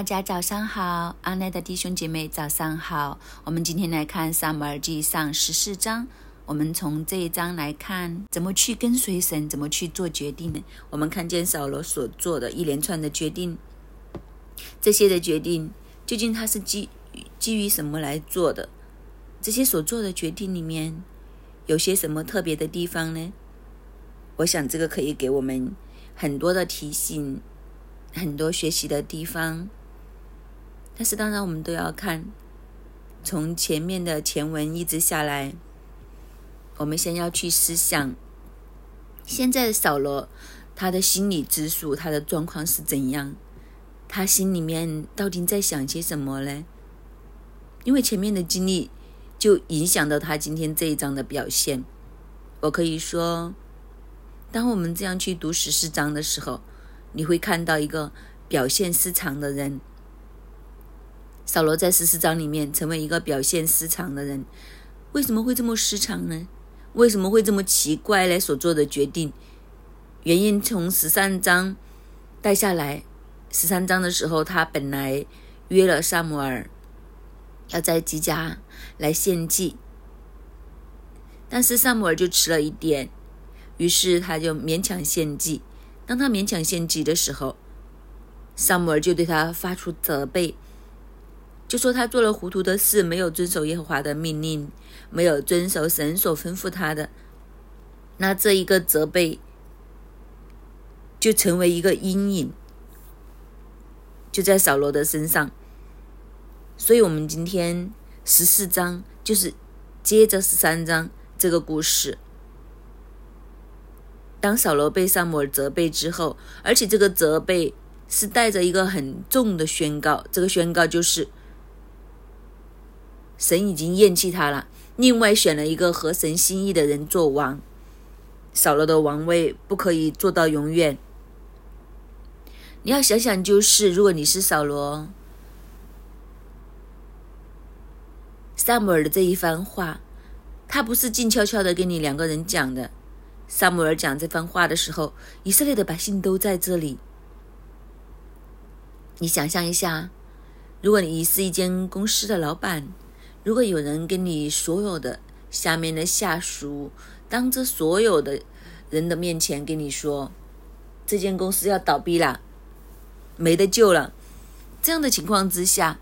大家早上好，阿内的弟兄姐妹早上好。我们今天来看撒母耳记上十四章。我们从这一章来看，怎么去跟随神，怎么去做决定呢？我们看见扫罗所做的一连串的决定，这些的决定究竟他是基基于什么来做的？这些所做的决定里面有些什么特别的地方呢？我想这个可以给我们很多的提醒，很多学习的地方。但是当然，我们都要看从前面的前文一直下来，我们先要去思想，现在扫罗他的心理指数，他的状况是怎样？他心里面到底在想些什么呢？因为前面的经历就影响到他今天这一章的表现。我可以说，当我们这样去读十四章的时候，你会看到一个表现失常的人。扫罗在十四章里面成为一个表现失常的人，为什么会这么失常呢？为什么会这么奇怪呢？所做的决定原因从十三章带下来，十三章的时候他本来约了萨姆尔要在吉家来献祭，但是萨姆尔就迟了一点，于是他就勉强献祭。当他勉强献祭的时候，萨姆尔就对他发出责备。就说他做了糊涂的事，没有遵守耶和华的命令，没有遵守神所吩咐他的，那这一个责备就成为一个阴影，就在扫罗的身上。所以，我们今天十四章就是接着十三章这个故事。当扫罗被萨姆尔责备之后，而且这个责备是带着一个很重的宣告，这个宣告就是。神已经厌弃他了，另外选了一个合神心意的人做王。扫罗的王位不可以做到永远。你要想想，就是如果你是扫罗，萨姆尔的这一番话，他不是静悄悄的跟你两个人讲的。萨姆尔讲这番话的时候，以色列的百姓都在这里。你想象一下，如果你是一间公司的老板。如果有人跟你所有的下面的下属，当着所有的人的面前跟你说，这间公司要倒闭了，没得救了，这样的情况之下，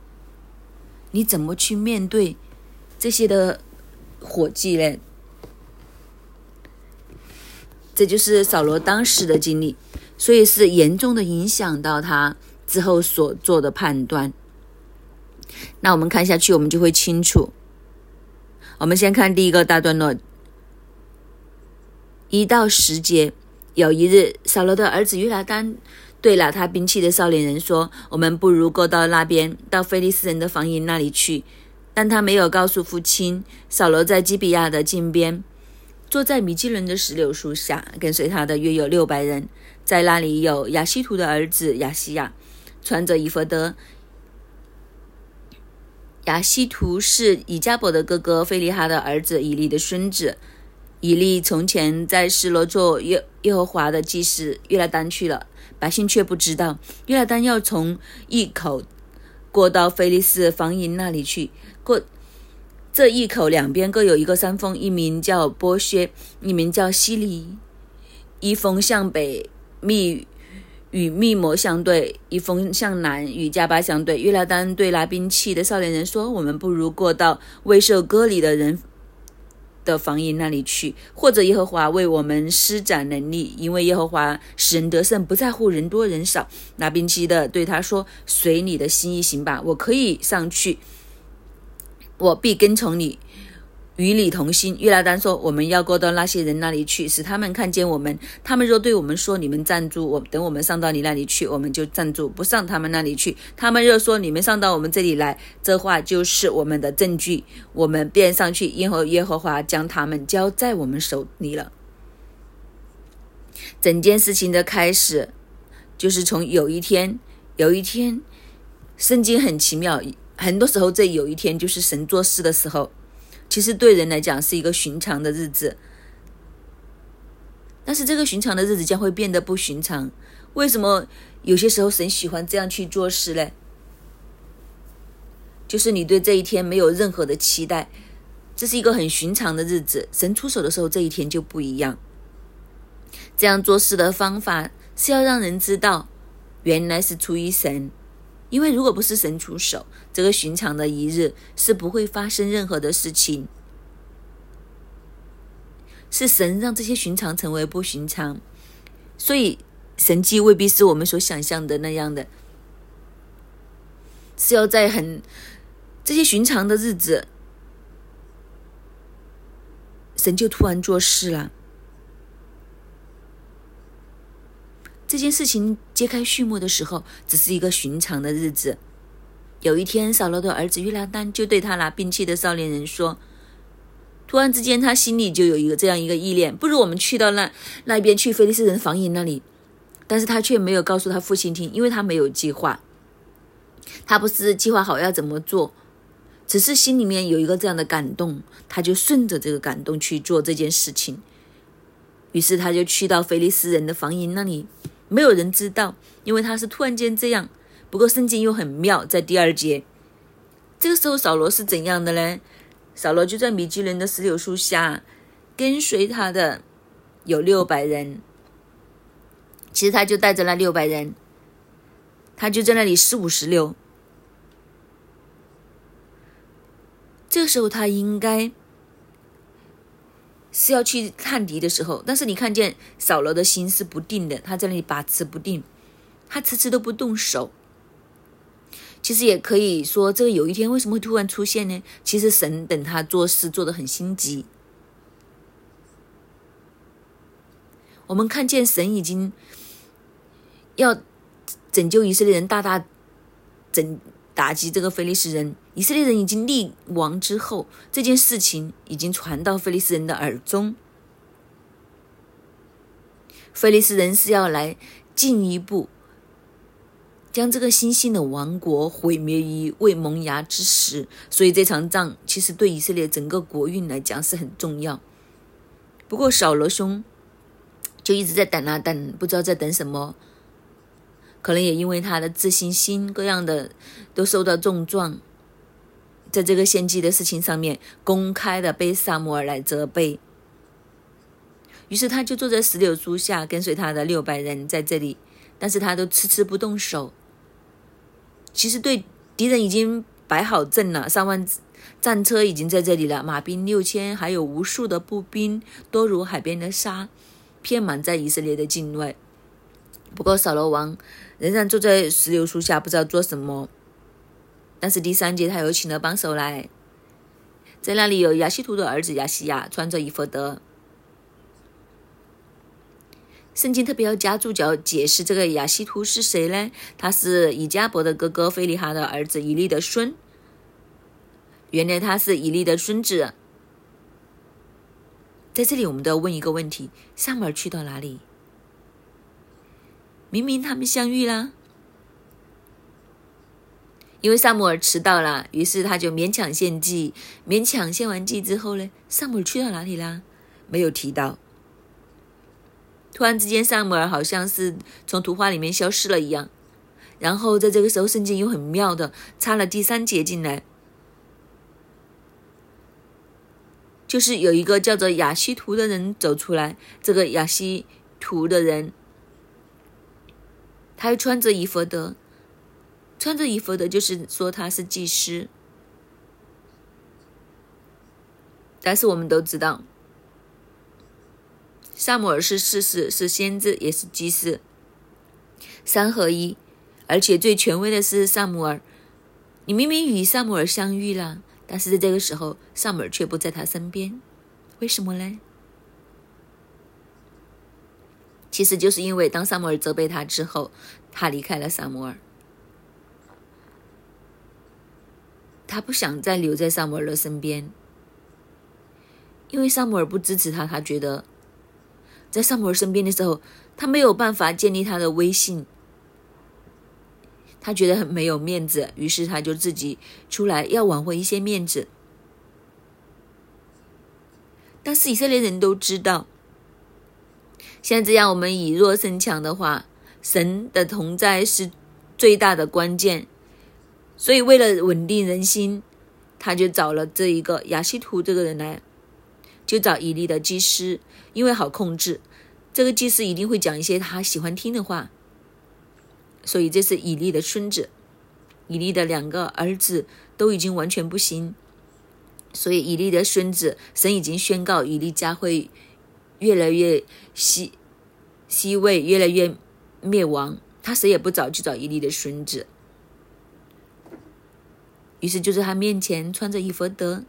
你怎么去面对这些的伙计呢？这就是扫罗当时的经历，所以是严重的影响到他之后所做的判断。那我们看下去，我们就会清楚。我们先看第一个大段落，一到十节。有一日，扫罗的儿子约拿丹对拿他兵器的少年人说：“我们不如过到那边，到菲利斯人的防营那里去。”但他没有告诉父亲。扫罗在基比亚的近边，坐在米基伦的石榴树下，跟随他的约有六百人。在那里有亚西图的儿子亚西亚，穿着以弗德。亚西图是以加伯的哥哥菲利哈的儿子以利的孙子。以利从前在示罗做耶耶和华的祭司，约拿丹去了，百姓却不知道。约拿丹要从一口过到菲利斯防营那里去。过这一口两边各有一个山峰，一名叫波薛，一名叫西里。一峰向北密。与密谋相对，一风向南与加巴相对。约拉丹对拿兵器的少年人说：“我们不如过到未受割礼的人的防营那里去，或者耶和华为我们施展能力，因为耶和华使人得胜，不在乎人多人少。”拿兵器的对他说：“随你的心意行吧，我可以上去，我必跟从你。”与你同心，约拿丹说：“我们要过到那些人那里去，使他们看见我们。他们若对我们说：‘你们站住，我等我们上到你那里去，我们就站住，不上他们那里去。’他们若说：‘你们上到我们这里来’，这话就是我们的证据，我们便上去，因为耶和华将他们交在我们手里了。整件事情的开始，就是从有一天，有一天，圣经很奇妙，很多时候这有一天就是神做事的时候。”其实对人来讲是一个寻常的日子，但是这个寻常的日子将会变得不寻常。为什么有些时候神喜欢这样去做事呢？就是你对这一天没有任何的期待，这是一个很寻常的日子。神出手的时候，这一天就不一样。这样做事的方法是要让人知道，原来是出于神。因为如果不是神出手，这个寻常的一日是不会发生任何的事情。是神让这些寻常成为不寻常，所以神迹未必是我们所想象的那样的，是要在很这些寻常的日子，神就突然做事了。这件事情揭开序幕的时候，只是一个寻常的日子。有一天，扫罗的儿子约拉丹就对他拿兵器的少年人说。突然之间，他心里就有一个这样一个意念：不如我们去到那那边去菲利斯人防营那里。但是他却没有告诉他父亲听，因为他没有计划，他不是计划好要怎么做，只是心里面有一个这样的感动，他就顺着这个感动去做这件事情。于是他就去到菲利斯人的防营那里，没有人知道，因为他是突然间这样。不过圣经又很妙，在第二节，这个时候扫罗是怎样的呢？扫罗就在米基人的石榴树下，跟随他的有六百人。其实他就带着那六百人，他就在那里四五十六。这时候他应该是要去探敌的时候，但是你看见扫罗的心是不定的，他在那里把持不定，他迟迟都不动手。其实也可以说，这个有一天为什么会突然出现呢？其实神等他做事做得很心急。我们看见神已经要拯救以色列人，大大整打击这个菲利斯人。以色列人已经立王之后，这件事情已经传到菲利斯人的耳中。菲利斯人是要来进一步。将这个新兴的王国毁灭于未萌芽之时，所以这场仗其实对以色列整个国运来讲是很重要。不过扫罗兄就一直在等啊等，不知道在等什么。可能也因为他的自信心各样的都受到重创，在这个献祭的事情上面公开的被萨摩尔来责备，于是他就坐在石榴树下，跟随他的六百人在这里，但是他都迟迟不动手。其实对敌人已经摆好阵了，上万战车已经在这里了，马兵六千，还有无数的步兵，多如海边的沙，遍满在以色列的境外。不过扫罗王仍然坐在石榴树下，不知道做什么。但是第三节他又请了帮手来，在那里有亚西图的儿子亚西亚，穿着以弗德。圣经特别要加注脚解释这个亚西图是谁呢？他是以加伯的哥哥菲利哈的儿子以利的孙。原来他是以利的孙子。在这里，我们都要问一个问题：萨母尔去到哪里？明明他们相遇啦，因为萨姆尔迟到了，于是他就勉强献祭。勉强献完祭之后呢，萨姆尔去到哪里啦？没有提到。突然之间，萨姆尔好像是从图画里面消失了一样。然后在这个时候，圣经又很妙的插了第三节进来，就是有一个叫做亚西图的人走出来。这个亚西图的人，他还穿着以弗德，穿着衣服的就是说他是祭司。但是我们都知道。萨姆尔是事实，是先知，也是祭司，三合一。而且最权威的是萨姆尔。你明明与萨姆尔相遇了，但是在这个时候，萨姆尔却不在他身边，为什么呢？其实就是因为当萨姆尔责备他之后，他离开了萨姆尔，他不想再留在萨姆尔的身边，因为萨姆尔不支持他，他觉得。在萨姆尔身边的时候，他没有办法建立他的威信，他觉得很没有面子，于是他就自己出来要挽回一些面子。但是以色列人都知道，像这样我们以弱胜强的话，神的同在是最大的关键。所以为了稳定人心，他就找了这一个亚西图这个人来，就找以利的祭司，因为好控制。这个祭司一定会讲一些他喜欢听的话，所以这是以利的孙子。以利的两个儿子都已经完全不行，所以以利的孙子，神已经宣告以利家会越来越西西位，越来越灭亡。他谁也不找，就找以利的孙子。于是就在他面前穿着以弗德，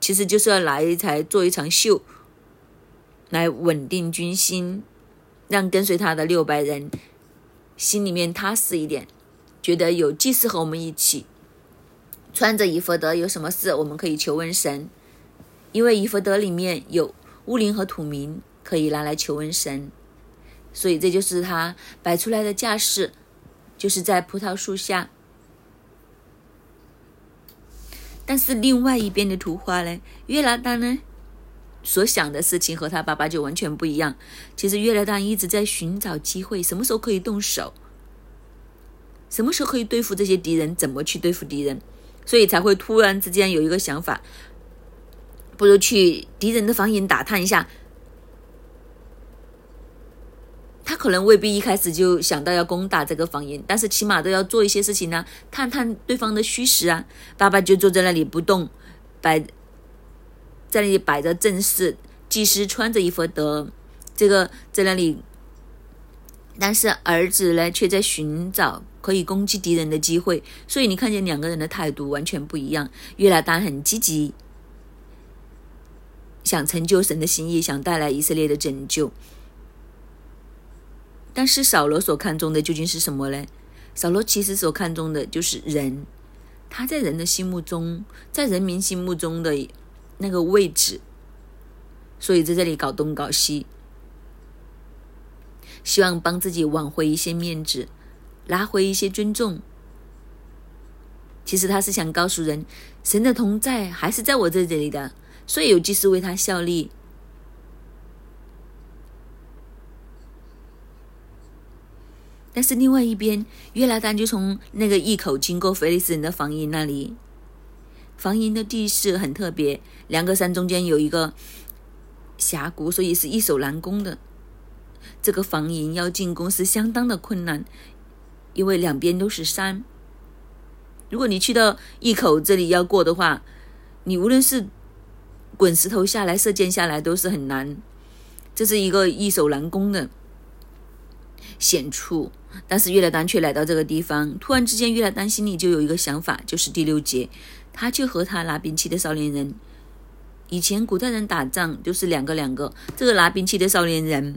其实就是要来才做一场秀。来稳定军心，让跟随他的六百人心里面踏实一点，觉得有祭司和我们一起穿着以弗德，有什么事我们可以求问神，因为以弗德里面有乌灵和土民可以拿来求问神，所以这就是他摆出来的架势，就是在葡萄树下。但是另外一边的图画呢，约拉丹呢？所想的事情和他爸爸就完全不一样。其实约拉丹一直在寻找机会，什么时候可以动手，什么时候可以对付这些敌人，怎么去对付敌人，所以才会突然之间有一个想法，不如去敌人的房营打探一下。他可能未必一开始就想到要攻打这个房营，但是起码都要做一些事情呢，探探对方的虚实啊。爸爸就坐在那里不动，摆。在那里摆着阵势，祭司穿着衣服的这个在那里，但是儿子呢却在寻找可以攻击敌人的机会。所以你看见两个人的态度完全不一样。约拿丹很积极，想成就神的心意，想带来以色列的拯救。但是扫罗所看重的究竟是什么呢？扫罗其实所看重的就是人，他在人的心目中，在人民心目中的。那个位置，所以在这里搞东搞西，希望帮自己挽回一些面子，拿回一些尊重。其实他是想告诉人，神的同在还是在我这里的，所以有祭司为他效力。但是另外一边，约拿丹就从那个一口经过菲利斯人的防营那里。防营的地势很特别，两个山中间有一个峡谷，所以是易守难攻的。这个防营要进攻是相当的困难，因为两边都是山。如果你去到一口这里要过的话，你无论是滚石头下来、射箭下来都是很难。这是一个易守难攻的险处。但是约拿丹却来到这个地方，突然之间，约拿丹心里就有一个想法，就是第六节。他就和他拿兵器的少年人，以前古代人打仗就是两个两个。这个拿兵器的少年人，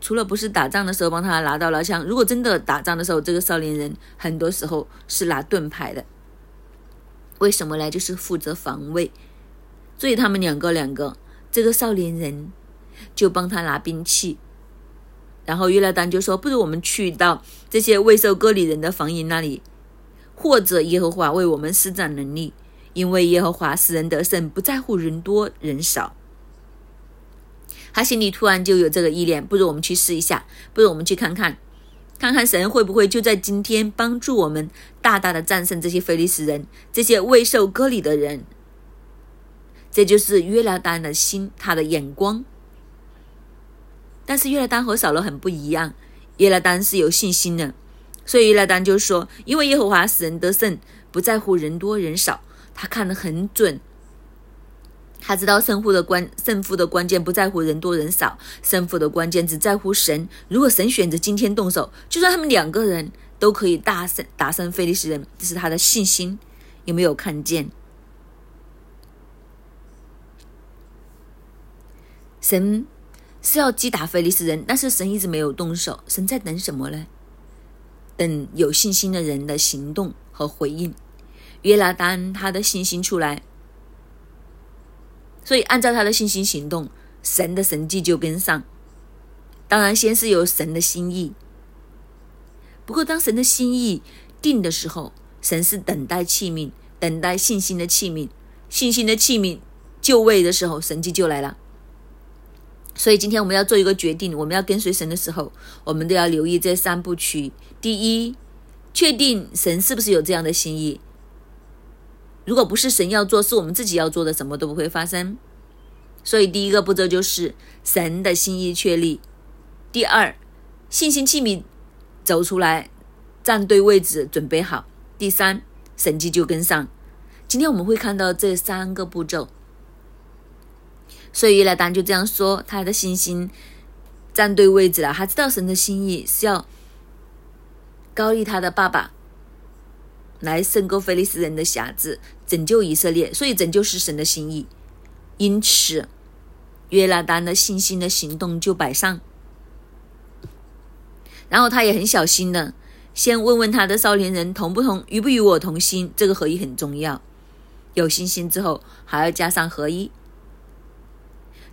除了不是打仗的时候帮他拿到了枪，如果真的打仗的时候，这个少年人很多时候是拿盾牌的。为什么呢？就是负责防卫。所以他们两个两个，这个少年人就帮他拿兵器。然后约拉丹就说：“不如我们去到这些未受割礼人的房营那里，或者耶和华为我们施展能力，因为耶和华使人得胜，不在乎人多人少。”他心里突然就有这个意念：不如我们去试一下，不如我们去看看，看看神会不会就在今天帮助我们，大大的战胜这些非利士人，这些未受割礼的人。这就是约拉丹的心，他的眼光。但是约拿丹和扫罗很不一样，约拿丹是有信心的，所以约拿丹就说：“因为耶和华使人得胜，不在乎人多人少，他看得很准，他知道胜负的关胜负的关键不在乎人多人少，胜负的关键只在乎神。如果神选择今天动手，就算他们两个人都可以大胜打胜菲利斯人，这是他的信心。有没有看见神？”是要击打菲利斯人，但是神一直没有动手。神在等什么呢？等有信心的人的行动和回应。约拿丹他的信心出来，所以按照他的信心行动，神的神迹就跟上。当然，先是有神的心意。不过，当神的心意定的时候，神是等待器皿，等待信心的器皿，信心的器皿就位的时候，神迹就来了。所以今天我们要做一个决定，我们要跟随神的时候，我们都要留意这三部曲。第一，确定神是不是有这样的心意。如果不是神要做，是我们自己要做的，什么都不会发生。所以第一个步骤就是神的心意确立。第二，信心器皿走出来，站对位置，准备好。第三，神迹就跟上。今天我们会看到这三个步骤。所以约拿丹就这样说，他的信心站对位置了，他知道神的心意是要高利他的爸爸来胜过菲利斯人的匣子，拯救以色列，所以拯救是神的心意。因此，约拿丹的信心的行动就摆上，然后他也很小心的先问问他的少年人同不同，与不与我同心，这个合一很重要。有信心之后，还要加上合一。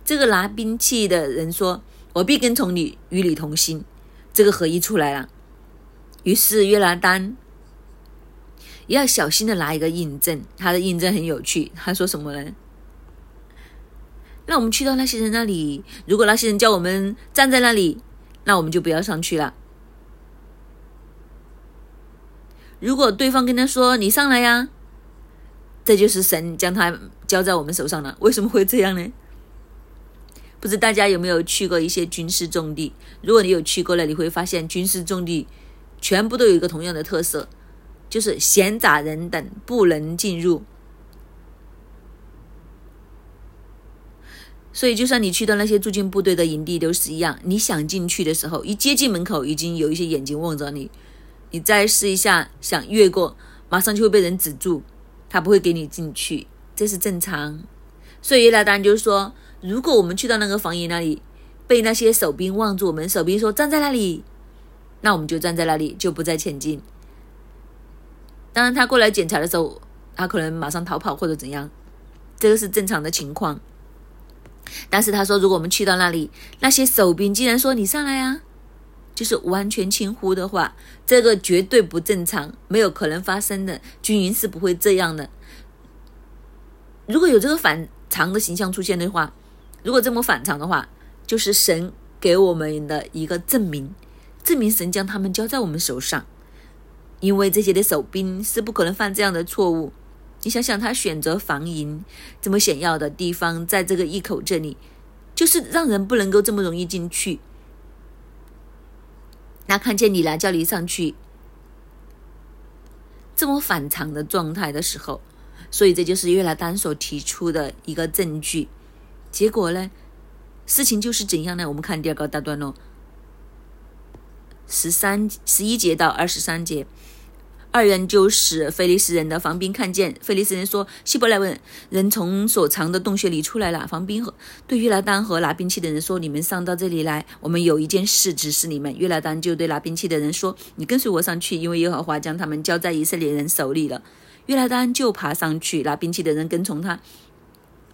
这个拿兵器的人说：“我必跟从你，与你同心。”这个合一出来了。于是约拿丹要小心的拿一个印证。他的印证很有趣，他说什么呢？那我们去到那些人那里，如果那些人叫我们站在那里，那我们就不要上去了。如果对方跟他说：“你上来呀！”这就是神将他交在我们手上了。为什么会这样呢？不知大家有没有去过一些军事重地？如果你有去过了，你会发现军事重地全部都有一个同样的特色，就是闲杂人等不能进入。所以，就算你去到那些驻军部队的营地都是一样，你想进去的时候，一接近门口，已经有一些眼睛望着你。你再试一下想越过，马上就会被人止住，他不会给你进去，这是正常。所以，约当就是说。如果我们去到那个房檐那里，被那些守兵望住，我们守兵说站在那里，那我们就站在那里，就不再前进。当然，他过来检查的时候，他可能马上逃跑或者怎样，这个是正常的情况。但是他说，如果我们去到那里，那些守兵竟然说你上来啊，就是完全轻忽的话，这个绝对不正常，没有可能发生的，军营是不会这样的。如果有这个反常的形象出现的话，如果这么反常的话，就是神给我们的一个证明，证明神将他们交在我们手上，因为这些的守兵是不可能犯这样的错误。你想想，他选择防营这么险要的地方，在这个一口这里，就是让人不能够这么容易进去。那看见你了，叫你上去，这么反常的状态的时候，所以这就是约拿丹所提出的一个证据。结果呢？事情就是怎样呢？我们看第二个大段落，十三十一节到二十三节，二人就使菲利斯人的防兵看见。菲利斯人说：“希伯来问人从所藏的洞穴里出来了。”防兵和对约拿丹和拿兵器的人说：“你们上到这里来，我们有一件事指示你们。”约拿丹就对拿兵器的人说：“你跟随我上去，因为耶和华将他们交在以色列人手里了。”约拿丹就爬上去，拿兵器的人跟从他。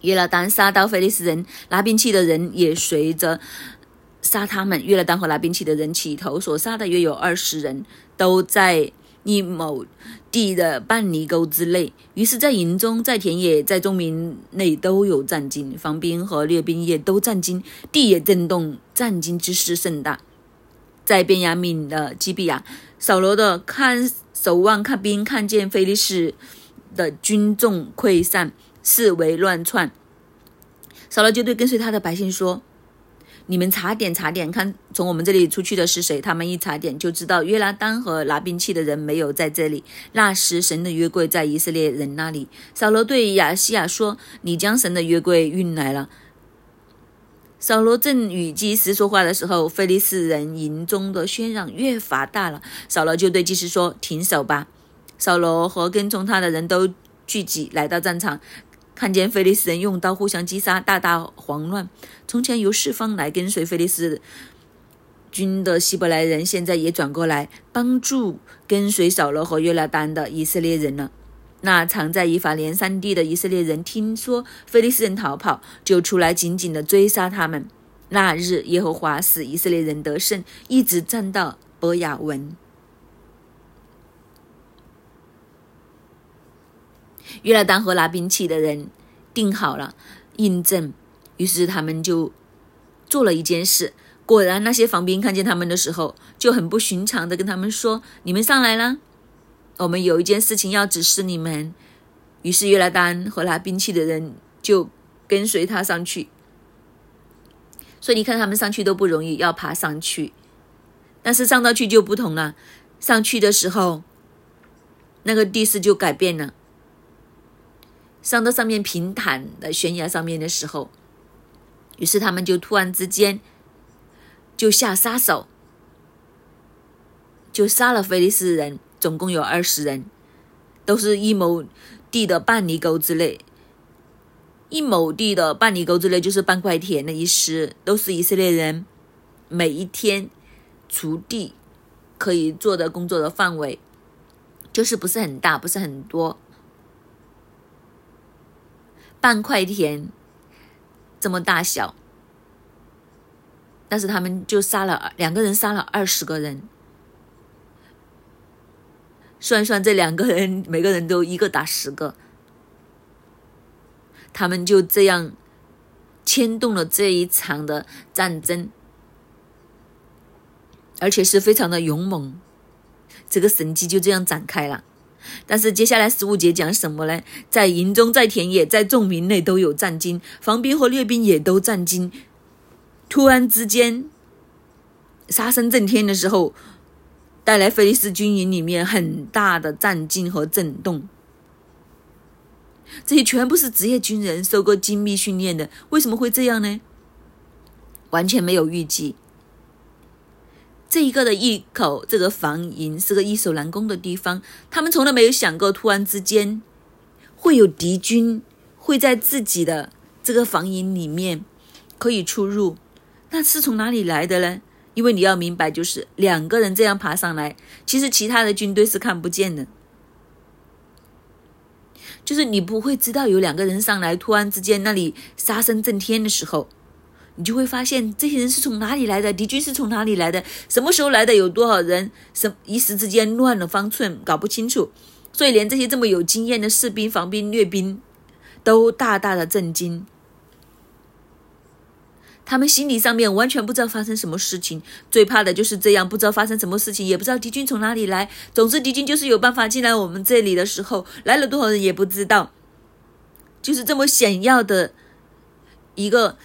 约拿丹杀到菲利斯人，拿兵器的人也随着杀他们。约拿丹和拿兵器的人起头所杀的约有二十人，都在一某地的半泥沟之内。于是，在营中、在田野、在众民内都有战惊，防兵和列兵也都战惊，地也震动，战惊之势甚大。在便雅悯的基比亚，扫罗的看守望看兵，看见菲利士的军众溃散。四围乱窜，扫罗就对跟随他的百姓说：“你们查点查点，看从我们这里出去的是谁？他们一查点就知道约拿丹和拿兵器的人没有在这里。那时神的约柜在以色列人那里。”扫罗对亚西亚说：“你将神的约柜运来了。”扫罗正与祭司说话的时候，菲利斯人营中的喧嚷越发大了。扫罗就对祭司说：“停手吧！”扫罗和跟从他的人都聚集来到战场。看见菲利斯人用刀互相击杀，大大慌乱。从前由四方来跟随菲利斯军的希伯来人，现在也转过来帮助跟随扫罗和约拿丹的以色列人了。那藏在以法莲山地的以色列人，听说菲利斯人逃跑，就出来紧紧的追杀他们。那日耶和华使以色列人得胜，一直战到伯亚文。约拿丹和拿兵器的人定好了印证，于是他们就做了一件事。果然，那些防兵看见他们的时候，就很不寻常的跟他们说：“你们上来啦，我们有一件事情要指示你们。”于是约拉丹和拿兵器的人就跟随他上去。所以你看，他们上去都不容易，要爬上去。但是上到去就不同了，上去的时候，那个地势就改变了。上到上面平坦的悬崖上面的时候，于是他们就突然之间就下杀手，就杀了菲利斯人，总共有二十人，都是一亩地的半犁沟之内。一亩地的半犁沟之内就是半块田的意思，都是以色列人每一天锄地可以做的工作的范围，就是不是很大，不是很多，半块田这么大小，但是他们就杀了两个人，杀了二十个人，算算这两个人，每个人都一个打十个。他们就这样牵动了这一场的战争，而且是非常的勇猛。这个神迹就这样展开了。但是接下来十五节讲什么呢？在营中，在田野，在众民内都有战惊，防兵和列兵也都战惊。突然之间，杀声震天的时候，带来菲利斯军营里面很大的战惊和震动。这些全部是职业军人，受过精密训练的。为什么会这样呢？完全没有预计。这一个的一口这个防营是个易守难攻的地方，他们从来没有想过，突然之间会有敌军会在自己的这个防营里面可以出入。那是从哪里来的呢？因为你要明白，就是两个人这样爬上来，其实其他的军队是看不见的。就是你不会知道有两个人上来，突然之间那里杀声震天的时候，你就会发现这些人是从哪里来的，敌军是从哪里来的，什么时候来的，有多少人，什一时之间乱了方寸，搞不清楚，所以连这些这么有经验的士兵、防兵、掠兵都大大的震惊。他们心理上面完全不知道发生什么事情，最怕的就是这样，不知道发生什么事情，也不知道敌军从哪里来。总之，敌军就是有办法进来我们这里的时候，来了多少人也不知道。就是这么险要的一个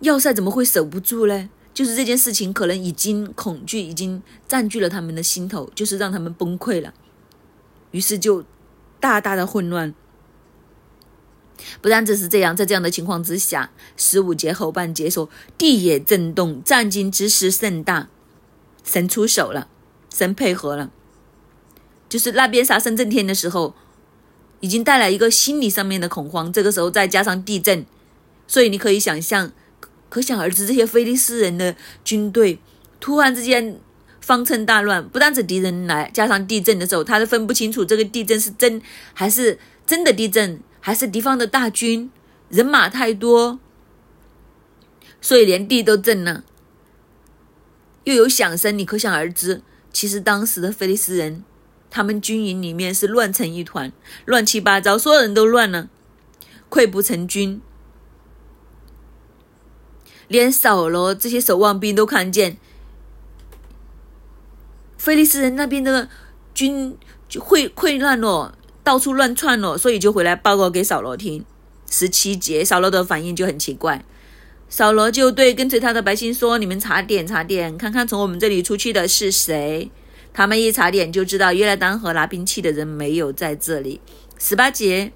要塞，怎么会守不住呢？就是这件事情可能已经恐惧已经占据了他们的心头，就是让他们崩溃了，于是就大大的混乱。不但只是这样，在这样的情况之下，十五节后半节说，地也震动，战惊之势甚大，神出手了，神配合了，就是那边杀声震天的时候，已经带来一个心理上面的恐慌。这个时候再加上地震，所以你可以想象，可想而知，这些菲利斯人的军队突然之间方寸大乱，不但是敌人来，加上地震的时候，他都分不清楚这个地震是真还是真的地震。还是敌方的大军，人马太多，所以连地都震了，又有响声，你可想而知。其实当时的菲利斯人，他们军营里面是乱成一团，乱七八糟，所有人都乱了，溃不成军。连扫罗这些守望兵都看见，菲利斯人那边的军就会溃乱了。到处乱窜了，所以就回来报告给扫罗听。十七节，扫罗的反应就很奇怪。扫罗就对跟随他的百姓说：“你们查点查点，看看从我们这里出去的是谁。”他们一查点就知道约来丹和拿兵器的人没有在这里。十八节，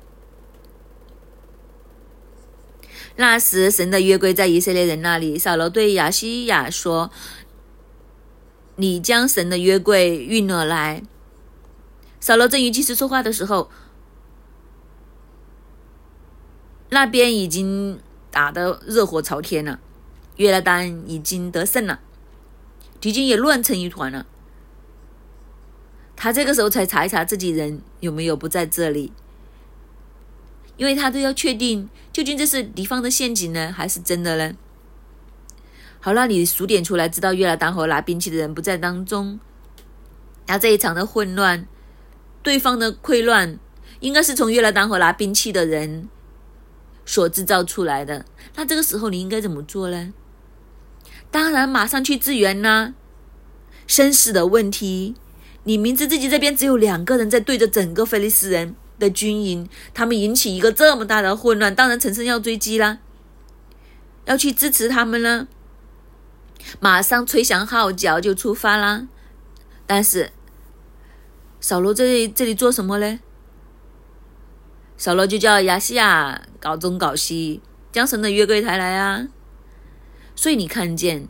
那时神的约柜在以色列人那里。扫罗对亚西亚说：“你将神的约柜运了来。”扫罗正与祭司说话的时候，那边已经打得热火朝天了，约拉丹已经得胜了，敌军也乱成一团了。他这个时候才查一查自己人有没有不在这里，因为他都要确定究竟这是敌方的陷阱呢，还是真的呢？好那，你数点出来，知道约拉丹和拿兵器的人不在当中，那这一场的混乱。对方的溃乱应该是从约来丹和拿兵器的人所制造出来的。那这个时候你应该怎么做呢？当然马上去支援啦。生死的问题，你明知自己这边只有两个人在对着整个菲利斯人的军营，他们引起一个这么大的混乱，当然陈胜要追击啦，要去支持他们了。马上吹响号角就出发啦。但是扫罗这这里做什么呢？扫罗就叫亚西亚搞东搞西，将神的约柜抬来啊！所以你看见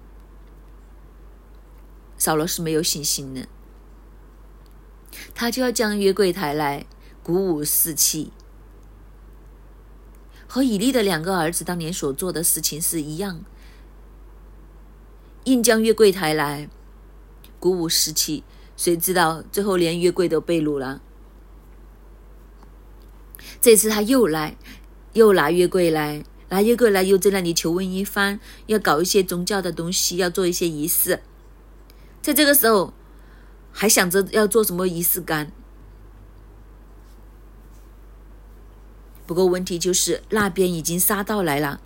扫罗是没有信心的，他就要将约柜抬来，鼓舞士气，和以利的两个儿子当年所做的事情是一样，硬将约柜抬来，鼓舞士气。谁知道最后连约柜都被掳了。这次他又来，又拿约柜来，拿约柜来，又在那里求问一番，要搞一些宗教的东西，要做一些仪式。在这个时候，还想着要做什么仪式感。不过问题就是那边已经杀到来了，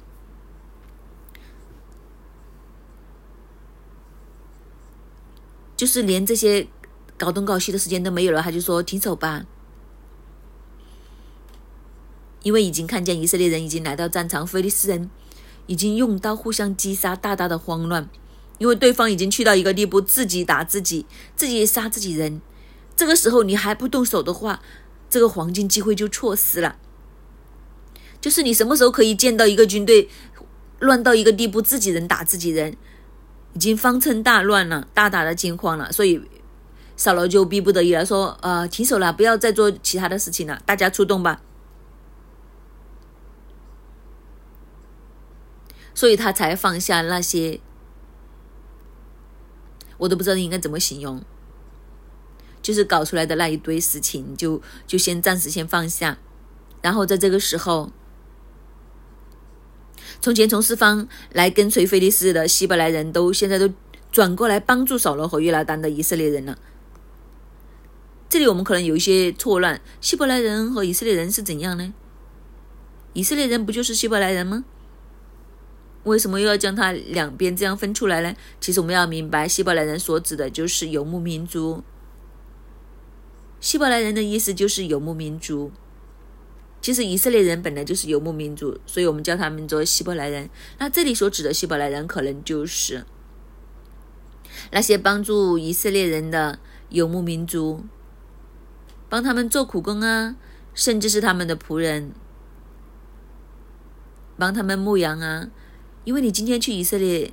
就是连这些搞东搞西的时间都没有了，他就说停手吧。因为已经看见以色列人已经来到战场，菲利斯人已经用刀互相击杀，大大的慌乱。因为对方已经去到一个地步，自己打自己，自己杀自己人。这个时候你还不动手的话，这个黄金机会就错失了。就是你什么时候可以见到一个军队乱到一个地步，自己人打自己人，已经方寸大乱了，大大的惊慌了。所以扫罗就逼不得已了，说：“呃，停手了，不要再做其他的事情了，大家出动吧。”所以他才放下那些，我都不知道应该怎么形容，就是搞出来的那一堆事情，就就先暂时先放下，然后在这个时候，从前从四方来跟随菲利斯的希伯来人都现在都转过来帮助扫罗和约拿丹的以色列人了。这里我们可能有一些错乱，希伯来人和以色列人是怎样呢？以色列人不就是希伯来人吗？为什么又要将它两边这样分出来呢？其实我们要明白，希伯来人所指的就是游牧民族。希伯来人的意思就是游牧民族。其实以色列人本来就是游牧民族，所以我们叫他们做希伯来人。那这里所指的希伯来人，可能就是那些帮助以色列人的游牧民族，帮他们做苦工啊，甚至是他们的仆人，帮他们牧羊啊。因为你今天去以色列，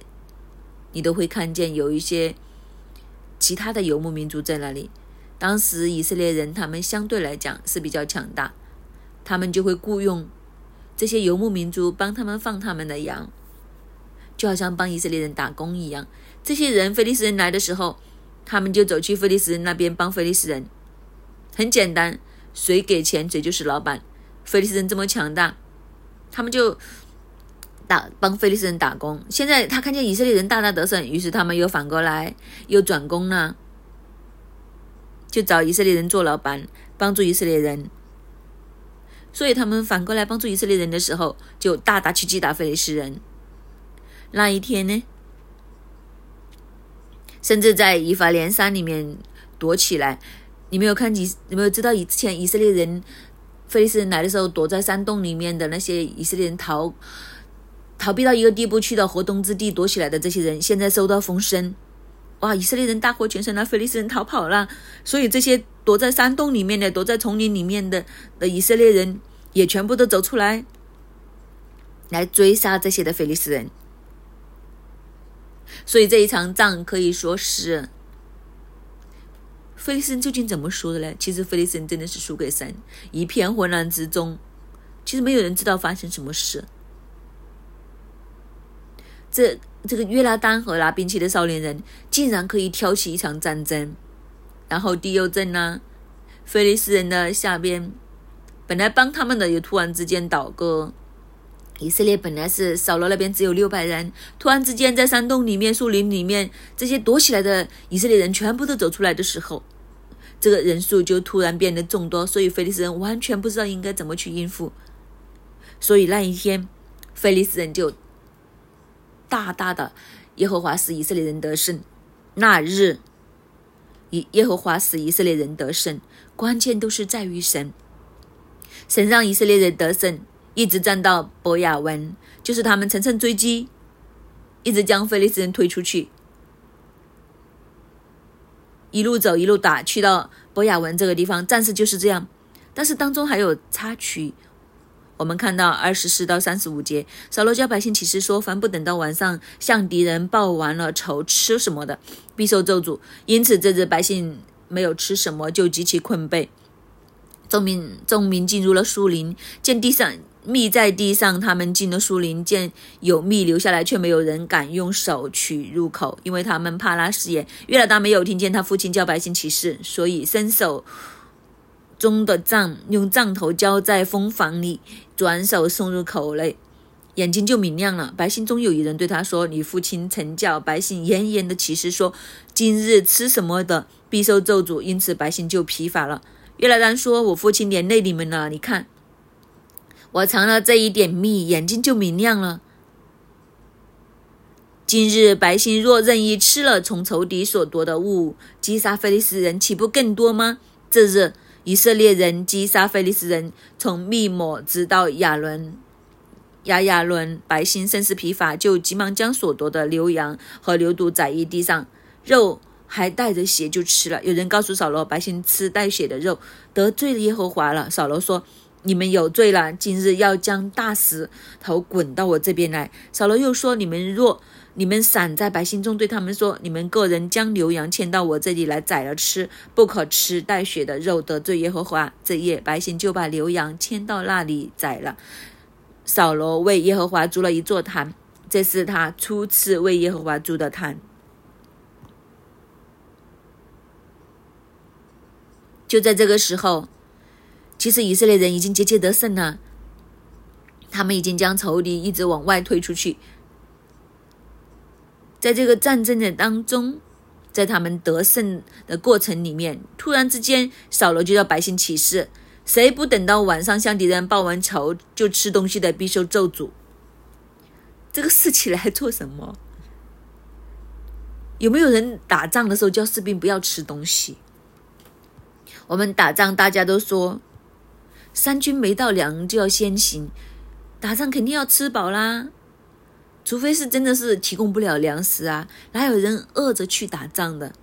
你都会看见有一些其他的游牧民族在那里。当时以色列人他们相对来讲是比较强大，他们就会雇佣这些游牧民族帮他们放他们的羊，就好像帮以色列人打工一样。这些人菲利斯人来的时候，他们就走去菲利斯人那边帮菲利斯人。很简单，谁给钱谁就是老板。菲利斯人这么强大，他们就。打帮菲利斯人打工，现在他看见以色列人大大得胜，于是他们又反过来又转攻了，就找以色列人做老板，帮助以色列人。所以他们反过来帮助以色列人的时候，就大大去击打菲利斯人。那一天呢，甚至在以法莲山里面躲起来。你没有看你，你没有知道以前以色列人菲利斯人来的时候，躲在山洞里面的那些以色列人逃。逃避到一个地步，去到河东之地躲起来的这些人，现在收到风声，哇！以色列人大获全胜了，菲利斯人逃跑了。所以这些躲在山洞里面的、躲在丛林里面的的以色列人，也全部都走出来，来追杀这些的菲利斯人。所以这一场仗可以说是菲利斯人究竟怎么输的呢？其实菲利斯人真的是输给神，一片混乱之中，其实没有人知道发生什么事。这这个约拿丹和拿兵器的少年人竟然可以挑起一场战争，然后地又震呢，菲利斯人的下边本来帮他们的，也突然之间倒戈。以色列本来是扫罗那边只有六百人，突然之间在山洞里面、树林里面，这些躲起来的以色列人全部都走出来的时候，这个人数就突然变得众多，所以菲利斯人完全不知道应该怎么去应付。所以那一天，菲利斯人就。大大的耶和华使以色列人得胜。那日，以耶和华使以色列人得胜，关键都是在于神。神让以色列人得胜，一直战到伯亚文，就是他们乘胜追击，一直将菲利斯人推出去，一路走一路打，去到伯亚文这个地方，战士就是这样。但是当中还有插曲。我们看到二十四到三十五节，扫罗教百姓起誓说：凡不等到晚上向敌人报完了仇，吃什么的，必受咒诅。因此这日百姓没有吃什么，就极其困惫。众民众民进入了树林，见地上蜜在地上，他们进了树林，见有蜜留下来，却没有人敢用手取入口，因为他们怕拉死眼。约老大没有听见他父亲叫百姓起誓，所以伸手。中的杖用杖头浇在蜂房里，转手送入口内，眼睛就明亮了。白姓中有一人对他说：“你父亲曾叫百姓严严的起誓说，今日吃什么的必受咒诅。”因此百姓就疲乏了。约来丹说：“我父亲连累你们了。你看，我尝了这一点蜜，眼睛就明亮了。今日百姓若任意吃了从仇敌所夺的物，击杀菲利斯人，岂不更多吗？这日。”以色列人击杀非利士人，从密抹直到亚伦、亚亚伦，百姓甚是疲乏，就急忙将所夺的牛羊和牛犊宰于地上，肉还带着血就吃了。有人告诉扫罗，百姓吃带血的肉，得罪耶和华了。扫罗说：“你们有罪了，今日要将大石头滚到我这边来。”扫罗又说：“你们若……”你们散在百姓中，对他们说：“你们个人将牛羊牵到我这里来宰了吃，不可吃带血的肉，得罪耶和华。”这夜，百姓就把牛羊牵到那里宰了。扫罗为耶和华筑了一座坛，这是他初次为耶和华筑的坛。就在这个时候，其实以色列人已经节节得胜了，他们已经将仇敌一直往外推出去。在这个战争的当中，在他们得胜的过程里面，突然之间，扫罗就叫百姓起誓：谁不等到晚上向敌人报完仇就吃东西的，必受咒诅。这个事起来做什么？有没有人打仗的时候叫士兵不要吃东西？我们打仗，大家都说三军没到粮就要先行，打仗肯定要吃饱啦。除非是真的是提供不了粮食啊，哪有人饿着去打仗的？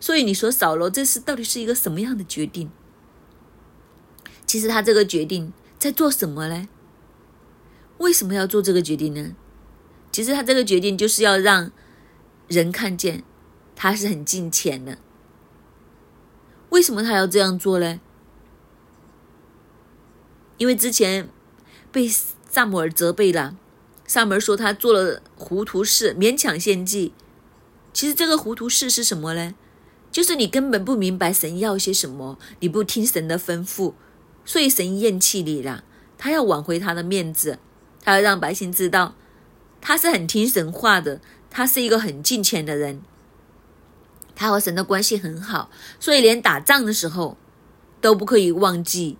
所以你说扫罗这次到底是一个什么样的决定？其实他这个决定在做什么呢？为什么要做这个决定呢？其实他这个决定就是要让人看见他是很近前的。为什么他要这样做呢？因为之前被萨姆尔责备了。萨门说他做了糊涂事，勉强献祭。其实这个糊涂事是什么呢？就是你根本不明白神要些什么，你不听神的吩咐，所以神厌弃你了。他要挽回他的面子，他要让百姓知道他是很听神话的，他是一个很敬虔的人，他和神的关系很好，所以连打仗的时候都不可以忘记，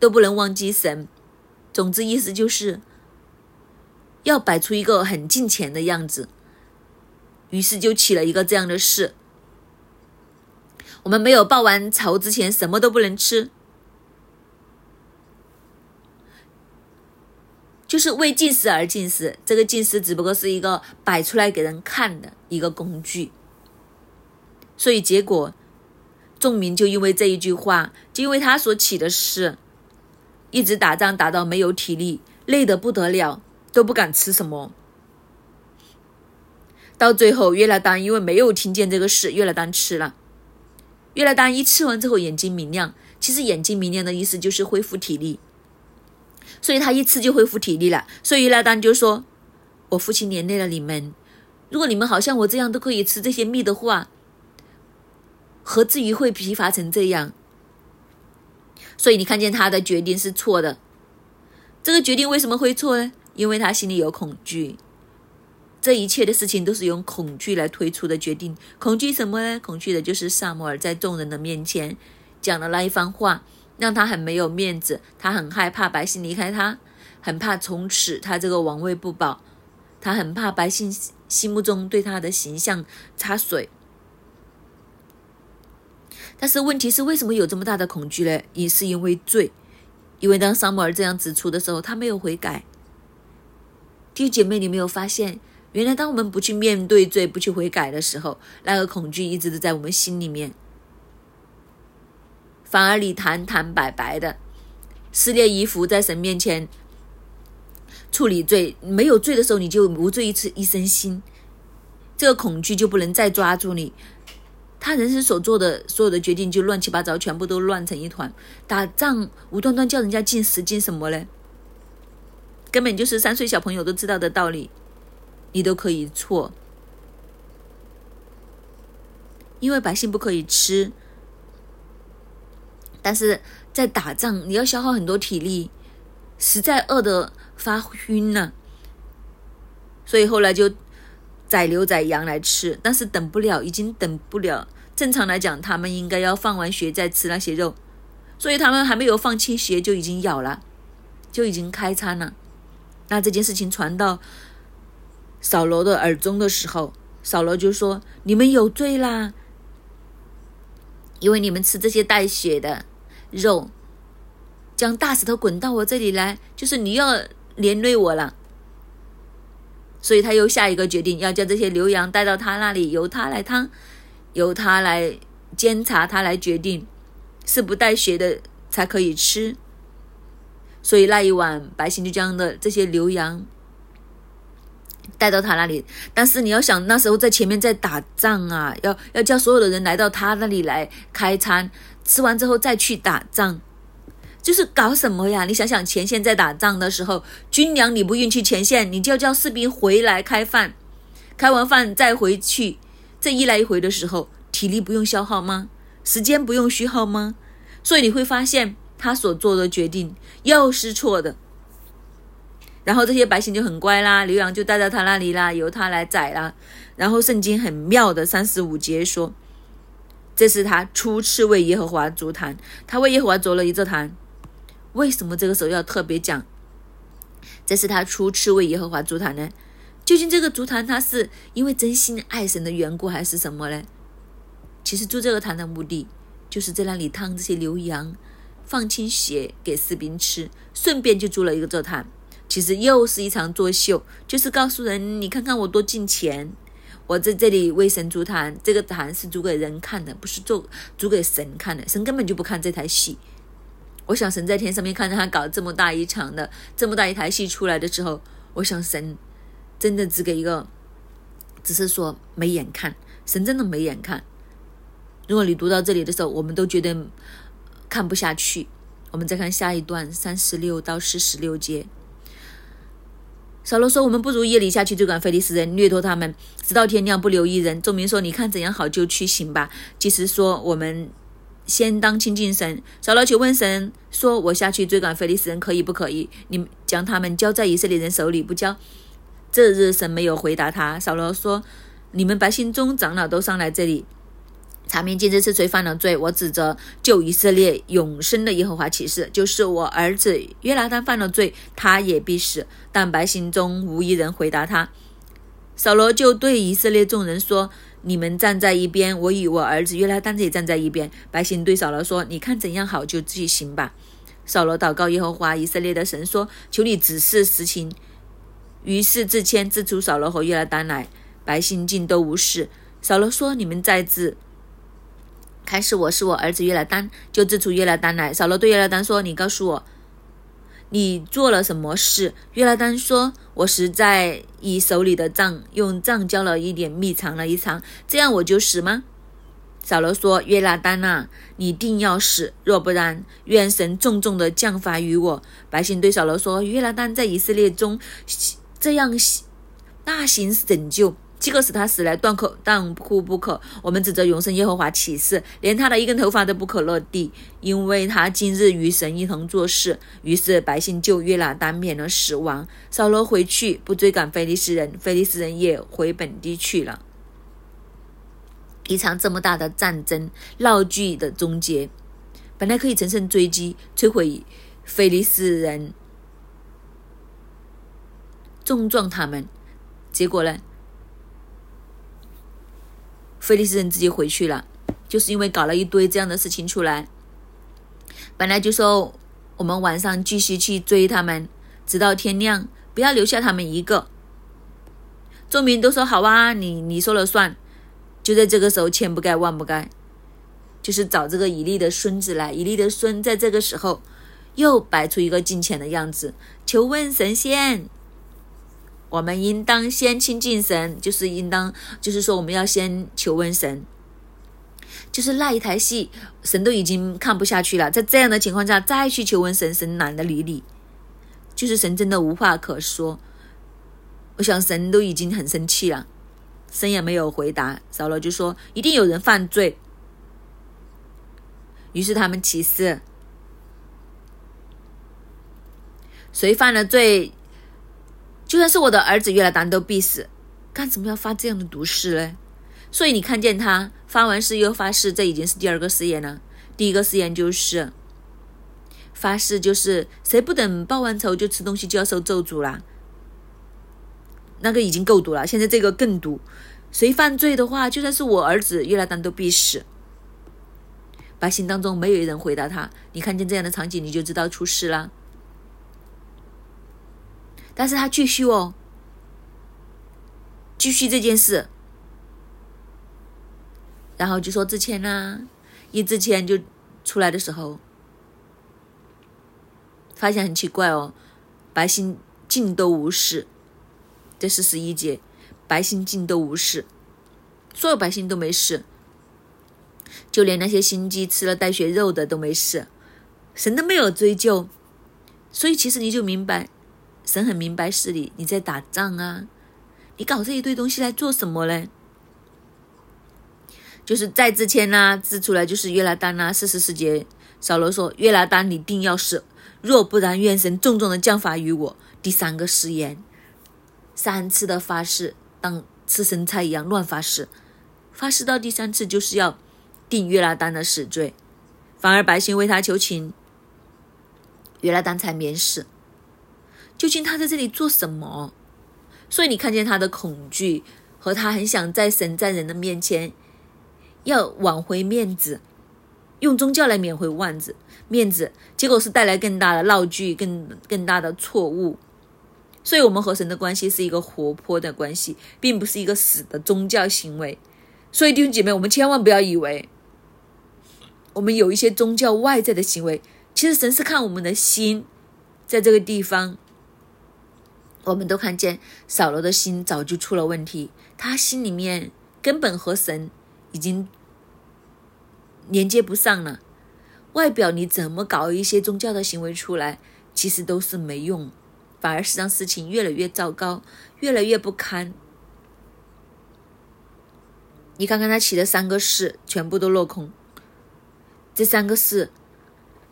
都不能忘记神。总之，意思就是。要摆出一个很近前的样子，于是就起了一个这样的事：我们没有报完仇之前，什么都不能吃，就是为进食而进食。这个进食只不过是一个摆出来给人看的一个工具。所以结果，众民就因为这一句话，就因为他所起的事，一直打仗打到没有体力，累得不得了。都不敢吃什么，到最后约拉丹因为没有听见这个事，约拉丹吃了。约拉丹一吃完之后眼睛明亮，其实眼睛明亮的意思就是恢复体力，所以他一吃就恢复体力了。所以约拉丹就说：“我父亲连累了你们，如果你们好像我这样都可以吃这些蜜的话，何至于会疲乏成这样？”所以你看见他的决定是错的，这个决定为什么会错呢？因为他心里有恐惧，这一切的事情都是用恐惧来推出的决定。恐惧什么呢？恐惧的就是萨摩尔在众人的面前讲的那一番话，让他很没有面子。他很害怕百姓离开他，很怕从此他这个王位不保。他很怕百姓心目中对他的形象插水。但是问题是，为什么有这么大的恐惧呢？也是因为罪，因为当萨摩尔这样指出的时候，他没有悔改。弟姐妹，你没有发现，原来当我们不去面对罪、不去悔改的时候，那个恐惧一直都在我们心里面，反而你坦坦白白的撕裂衣服，在神面前处理罪，没有罪的时候，你就无罪一次一身心，这个恐惧就不能再抓住你。他人生所做的所有的决定就乱七八糟，全部都乱成一团。打仗无端端叫人家进食进什么嘞？根本就是三岁小朋友都知道的道理，你都可以错。因为百姓不可以吃，但是在打仗你要消耗很多体力，实在饿得发晕了，所以后来就。宰牛宰羊来吃，但是等不了，已经等不了。正常来讲，他们应该要放完学再吃那些肉，所以他们还没有放清血就已经咬了，就已经开餐了。那这件事情传到扫罗的耳中的时候，扫罗就说：“你们有罪啦，因为你们吃这些带血的肉，将大石头滚到我这里来，就是你要连累我了。”所以他又下一个决定，要将这些牛羊带到他那里，由他来汤，由他来监察，他来决定是不带血的才可以吃。所以那一晚，百姓就将的这些牛羊带到他那里。但是你要想，那时候在前面在打仗啊，要要叫所有的人来到他那里来开餐，吃完之后再去打仗。就是搞什么呀？你想想，前线在打仗的时候，军粮你不运去前线，你就要叫士兵回来开饭，开完饭再回去，这一来一回的时候，体力不用消耗吗？时间不用虚耗吗？所以你会发现他所做的决定又是错的。然后这些百姓就很乖啦，牛羊就带到他那里啦，由他来宰啦。然后圣经很妙的三十五节说，这是他初次为耶和华筑坛，他为耶和华筑了一座坛。为什么这个时候要特别讲？这是他初次为耶和华筑坛呢？究竟这个筑坛他是因为真心爱神的缘故，还是什么呢？其实筑这个坛的目的，就是在那里烫这些牛羊，放清血给士兵吃，顺便就租了一个座坛。其实又是一场作秀，就是告诉人：你看看我多进钱，我在这里为神筑坛，这个坛是筑给人看的，不是做筑给神看的。神根本就不看这台戏。我想神在天上面看着他搞这么大一场的这么大一台戏出来的时候，我想神真的只给一个，只是说没眼看，神真的没眼看。如果你读到这里的时候，我们都觉得看不下去。我们再看下一段三十六到四十六节，扫罗说：“我们不如夜里下去追赶菲利斯人，掠夺他们，直到天亮，不留一人。”众民说：“你看怎样好就去行吧。”即使说我们。先当亲近神，扫罗求问神说：“我下去追赶非利士人可以不可以？你将他们交在以色列人手里不交？”这日神没有回答他。扫罗说：“你们百姓中长老都上来这里，查明今日是谁犯了罪。我指着救以色列永生的耶和华起誓，就是我儿子约拿丹犯了罪，他也必死。但百姓中无一人回答他。扫罗就对以色列众人说。”你们站在一边，我与我儿子约拉丹也站在一边。百姓对扫罗说：“你看怎样好就去行吧。”扫罗祷告耶和华以色列的神说：“求你指示实情。”于是自谦自出扫罗和约拉丹来，百姓竟都无事。扫罗说：“你们在自看是我是我儿子约拉丹，就自出约拉丹来。”扫罗对约拉丹说：“你告诉我。”你做了什么事？约拉丹说：“我实在以手里的杖用杖浇了一点蜜，尝了一尝，这样我就死吗？”扫罗说：“约拉丹啊，你定要死，若不然，愿神重重的降罚于我。”百姓对扫罗说：“约拉丹在以色列中这样大行拯救。”岂可使他死来断口断哭不可？我们指着永生耶和华起誓，连他的一根头发都不可落地，因为他今日与神一同做事。于是百姓就约拿单免了死亡。扫罗回去，不追赶非利士人，非利士人也回本地去了。一场这么大的战争闹剧的终结，本来可以乘胜追击，摧毁非利士人，重撞他们。结果呢，菲利斯人自己回去了，就是因为搞了一堆这样的事情出来。本来就说我们晚上继续去追他们，直到天亮，不要留下他们一个。众民都说好啊，你你说了算。就在这个时候，千不该万不该，就是找这个以利的孙子来。以利的孙在这个时候又摆出一个敬虔的样子，求问神仙。我们应当先亲近神，就是应当，就是说我们要先求问神。就是那一台戏，神都已经看不下去了，在这样的情况下再去求问神，神懒得理你，就是神真的无话可说。我想神都已经很生气了。神也没有回答，扫罗就说：“一定有人犯罪。”于是他们起誓：“谁犯了罪，就算是我的儿子约了丹都必死。干什么要发这样的毒誓呢？”所以你看见他发完誓又发誓，这已经是第二个誓言了。第一个誓言就是发誓，就是谁不等报完仇就吃东西，就要受咒诅啦。那个已经够毒了，现在这个更毒。谁犯罪的话，就算是我儿子约拉丹都必死。百姓当中没有人回答他。你看见这样的场景，你就知道出事了。但是他继续哦，继续这件事，然后就说之前呢，一之前就出来的时候，发现很奇怪哦，百姓尽都无事。这是十一节，百姓尽都无事，所有百姓都没事，就连那些心机吃了带血肉的都没事，神都没有追究，所以其实你就明白，神很明白事理，你在打仗啊，你搞这一堆东西来做什么嘞？就是在之前呢，指出来就是约拉丹呐，四十四节，扫罗说约拉丹你定要死，若不然，愿神重重的降罚于我。第三个誓言。三次的发誓，当吃生菜一样乱发誓，发誓到第三次就是要定约拉丹的死罪，反而百姓为他求情，约拉丹才免死。究竟他在这里做什么？所以你看见他的恐惧和他很想在神在人的面前要挽回面子，用宗教来缅回万子面子，结果是带来更大的闹剧，更更大的错误。所以，我们和神的关系是一个活泼的关系，并不是一个死的宗教行为。所以，弟兄姐妹，我们千万不要以为我们有一些宗教外在的行为，其实神是看我们的心。在这个地方，我们都看见扫罗的心早就出了问题，他心里面根本和神已经连接不上了。外表你怎么搞一些宗教的行为出来，其实都是没用。反而是让事情越来越糟糕，越来越不堪。你看看他起的三个誓，全部都落空。这三个誓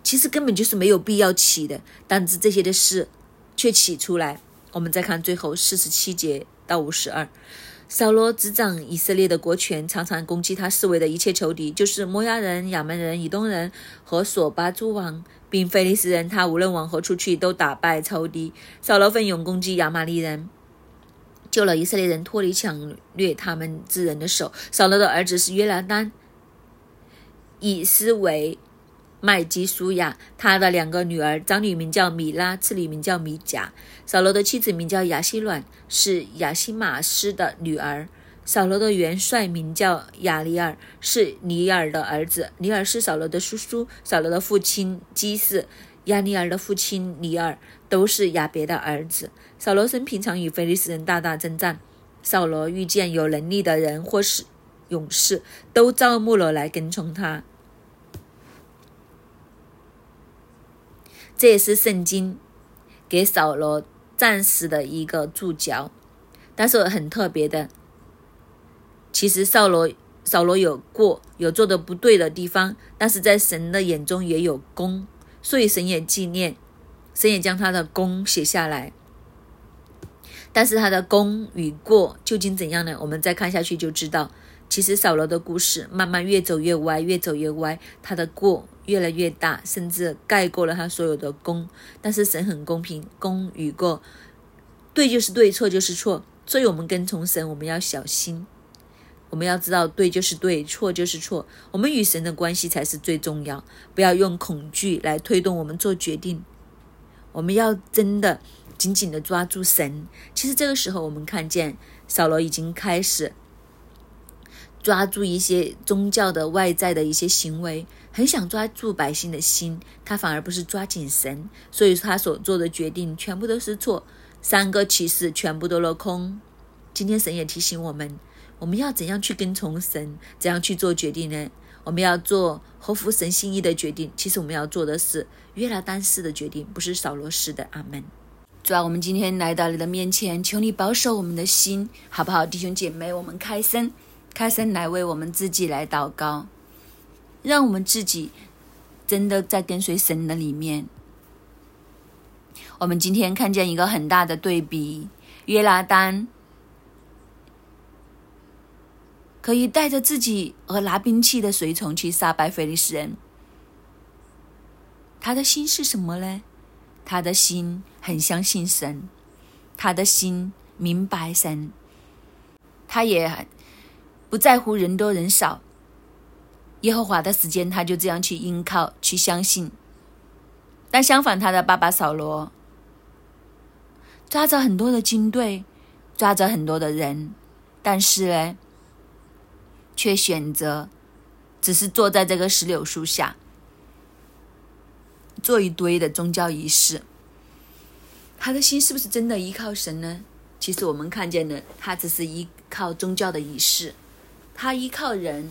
其实根本就是没有必要起的，但是这些的事却起出来。我们再看最后四十七节到五十二。扫罗执掌以色列的国权，常常攻击他视为的一切仇敌，就是摩押人、亚门人、以东人和索巴诸王，并非利士人。他无论往何处去，都打败仇敌。扫罗奋勇攻击亚玛利人，救了以色列人脱离抢掠他们之人的手。扫罗的儿子是约拿丹、以斯为。麦基苏亚，他的两个女儿，长女名叫米拉，次女名叫米甲。扫罗的妻子名叫亚西卵，是亚西马斯的女儿。扫罗的元帅名叫亚里尔，是尼尔的儿子。尼尔是扫罗的叔叔。扫罗的父亲基士，亚尼尔的父亲尼尔，都是亚别的儿子。扫罗生平常与菲利斯人大大征战。扫罗遇见有能力的人或是勇士，都招募了来跟从他。这也是圣经给扫罗战士的一个注脚，但是很特别的，其实扫罗扫罗有过有做的不对的地方，但是在神的眼中也有功，所以神也纪念，神也将他的功写下来。但是他的功与过究竟怎样呢？我们再看下去就知道。其实扫罗的故事慢慢越走越歪，越走越歪，他的过越来越大，甚至盖过了他所有的功。但是神很公平，功与过，对就是对，错就是错。所以，我们跟从神，我们要小心，我们要知道对就是对，错就是错。我们与神的关系才是最重要，不要用恐惧来推动我们做决定。我们要真的紧紧的抓住神。其实这个时候，我们看见扫罗已经开始抓住一些宗教的外在的一些行为，很想抓住百姓的心，他反而不是抓紧神，所以他所做的决定全部都是错。三个启示全部都落空。今天神也提醒我们，我们要怎样去跟从神，怎样去做决定呢？我们要做合乎神心意的决定。其实我们要做的是约拿单式的决定，不是扫罗式的。阿门。主啊，我们今天来到你的面前，求你保守我们的心，好不好，弟兄姐妹？我们开声，开声来为我们自己来祷告，让我们自己真的在跟随神的里面。我们今天看见一个很大的对比，约拿丹。可以带着自己和拿兵器的随从去杀败菲利斯人。他的心是什么呢？他的心很相信神，他的心明白神，他也不在乎人多人少。耶和华的时间，他就这样去依靠、去相信。但相反，他的爸爸扫罗抓着很多的军队，抓着很多的人，但是呢？却选择只是坐在这个石榴树下，做一堆的宗教仪式。他的心是不是真的依靠神呢？其实我们看见的，他只是依靠宗教的仪式，他依靠人，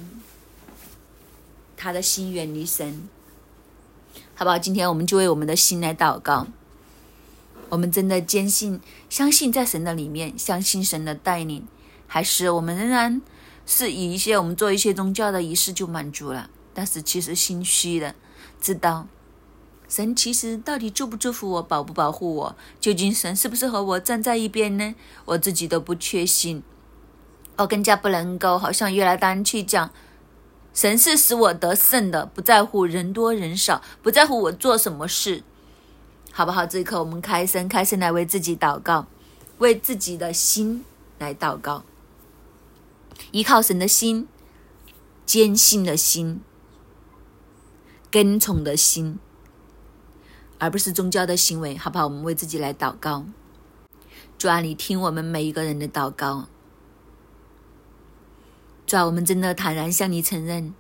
他的心远离神。好不好？今天我们就为我们的心来祷告。我们真的坚信、相信在神的里面，相信神的带领，还是我们仍然？是以一些我们做一些宗教的仪式就满足了，但是其实心虚的，知道神其实到底祝不祝福我，保不保护我，究竟神是不是和我站在一边呢？我自己都不确信，我更加不能够好像约来单去讲，神是使我得胜的，不在乎人多人少，不在乎我做什么事，好不好？这一刻我们开声，开声来为自己祷告，为自己的心来祷告。依靠神的心，坚信的心，跟从的心，而不是宗教的行为，好不好？我们为自己来祷告，主啊，你听我们每一个人的祷告，主啊，我们真的坦然向你承认，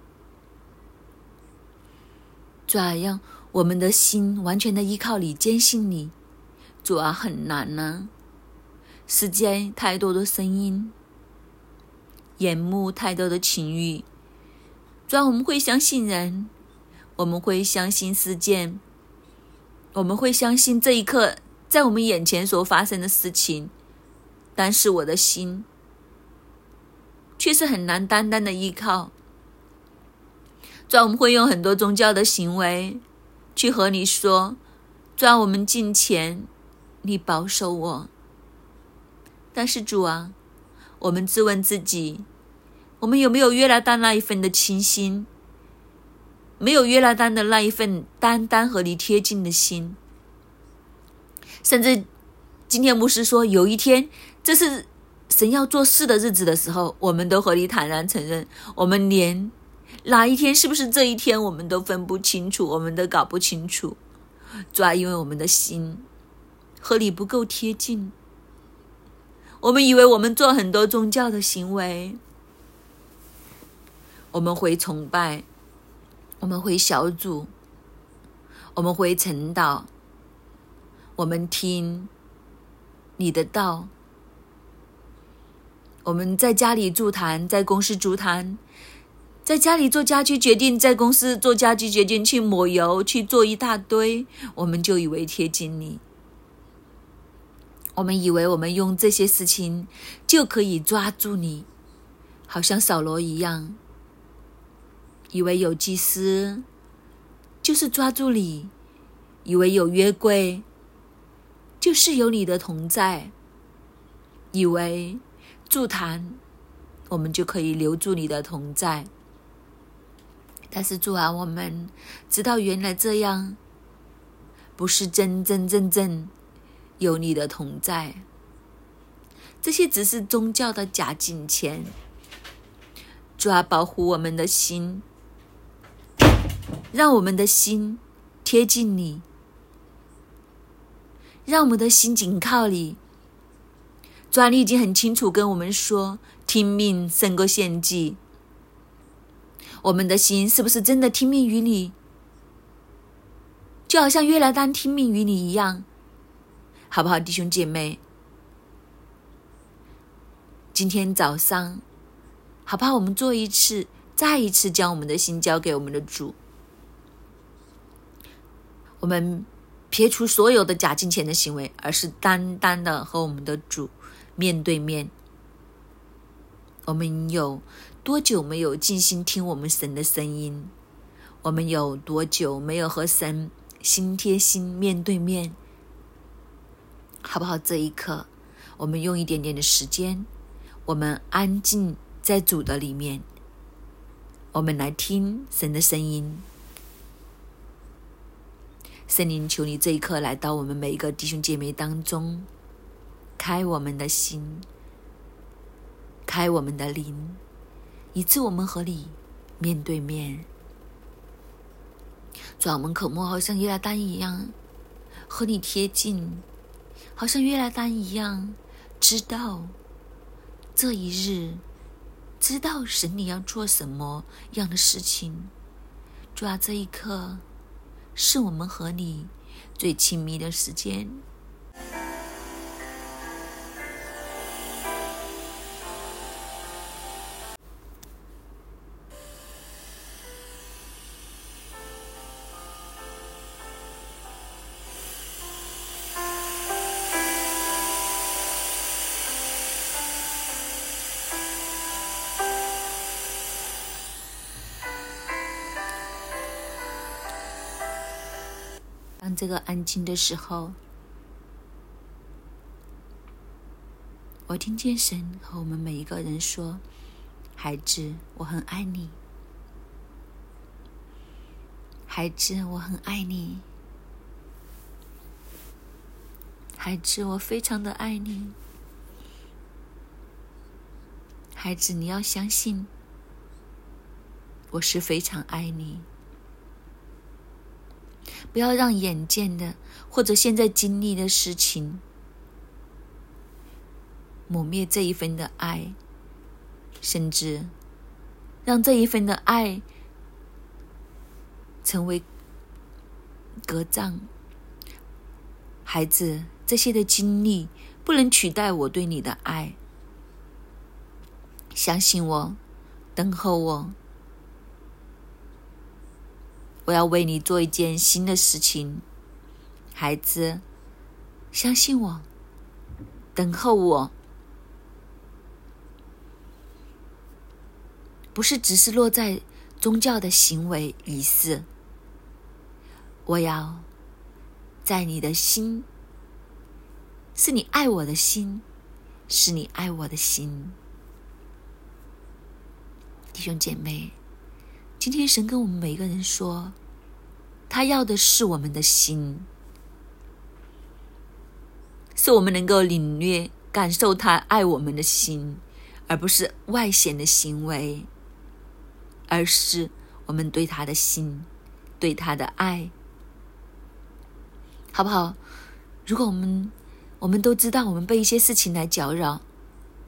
主啊，让我们的心完全的依靠你，坚信你，主啊，很难呢，世间太多的声音。眼目太多的情欲，主要我们会相信人，我们会相信事件，我们会相信这一刻在我们眼前所发生的事情，但是我的心却是很难单单的依靠。主要我们会用很多宗教的行为去和你说，主要我们进前，你保守我，但是主啊。我们自问自己：我们有没有约拿丹那一份的清心？没有约拿丹的那一份单单和你贴近的心。甚至今天牧师说，有一天这是神要做事的日子的时候，我们都和你坦然承认，我们连哪一天是不是这一天，我们都分不清楚，我们都搞不清楚。主要因为我们的心和你不够贴近。我们以为我们做很多宗教的行为，我们会崇拜，我们会小组，我们会晨祷，我们听你的道，我们在家里助坛，在公司助坛，在家里做家居决定，在公司做家居决定，去抹油，去做一大堆，我们就以为贴近你。我们以为我们用这些事情就可以抓住你，好像扫罗一样，以为有祭司就是抓住你，以为有约柜就是有你的同在，以为助坛我们就可以留住你的同在。但是主啊，我们知道原来这样不是真真正正。有你的。同在，这些只是宗教的。假金钱。主啊，保护我们的。心，让我们的心贴近你，让我们的。心紧靠你。主啊，你已经很清楚跟我们说，听命胜过献祭。我们的心是不是真的听命于你？就好像约拿丹听命于你一样，好不好，弟兄姐妹？今天早上。好不好？我们做一次，再一次将我们的心交给我们的主。我们撇除所有的假金钱的行为，而是单单的和我们的主面对面。我们有多久没有静心听我们神的声音？我们有多久没有和神心贴心、面对面？好不好？这一刻，我们用一点点的时间，我们安静。在主的里面，我们来听神的声音。圣灵，求你这一刻来到我们每一个弟兄姐妹当中，开我们的心，开我们的灵，以致我们和你面对面。主，我们渴慕好像约拿丹一样和你贴近，好像约拿丹一样知道这一日。知道神你要做什么样的事情，主啊，这一刻是我们和你最亲密的时间。这个安静的时候，我听见神和我们每一个人说：“孩子，我很爱你。孩子，我很爱你。孩子，我非常的爱你。孩子，你要相信，我是非常爱你。”不要让眼见的或者现在经历的事情抹灭这一份的爱，甚至让这一份的爱成为隔障。孩子，这些的经历不能取代我对你的爱。相信我，等候我。我要为你做一件新的事情，孩子，相信我，等候我，不是只是落在宗教的行为仪式。我要在你的心，是你爱我的心，是你爱我的心，弟兄姐妹。今天神跟我们每一个人说，他要的是我们的心，是我们能够领略、感受他爱我们的心，而不是外显的行为，而是我们对他的心、对他的爱，好不好？如果我们我们都知道，我们被一些事情来搅扰，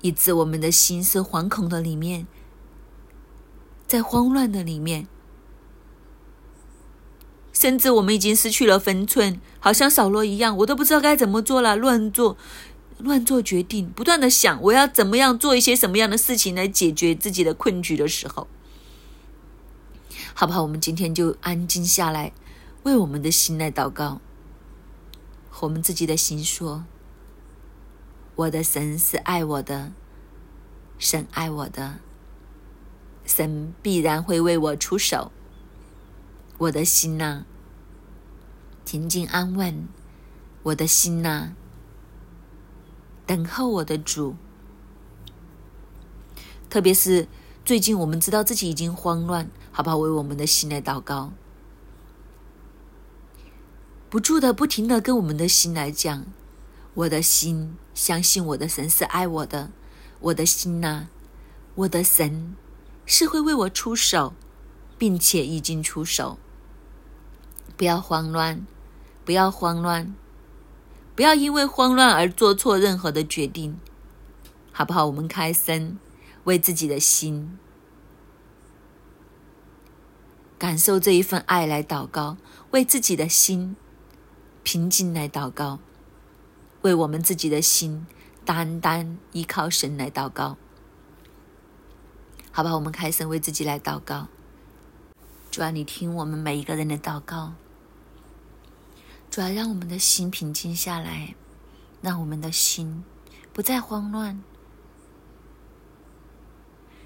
以致我们的心是惶恐的里面。在慌乱的里面，甚至我们已经失去了分寸，好像扫罗一样，我都不知道该怎么做了，乱做，乱做决定，不断的想我要怎么样做一些什么样的事情来解决自己的困局的时候，好不好？我们今天就安静下来，为我们的心来祷告，和我们自己的心说：我的神是爱我的，神爱我的。神必然会为我出手，我的心呐，平静安稳，我的心呐，等候我的主。特别是最近，我们知道自己已经慌乱，好不好？为我们的心来祷告，不住的、不停的跟我们的心来讲，我的心相信我的神是爱我的，我的心呐，我的神是会为我出手，并且已经出手。不要慌乱，不要慌乱，不要因为慌乱而做错任何的决定，好不好？我们开声，为自己的心感受这一份爱来祷告，为自己的心平静来祷告。为我们自己的心，单单依靠神来祷告，好吧？我们开声为自己来祷告。主啊，你听我们每一个人的祷告。主啊，让我们的心平静下来，让我们的心不再慌乱。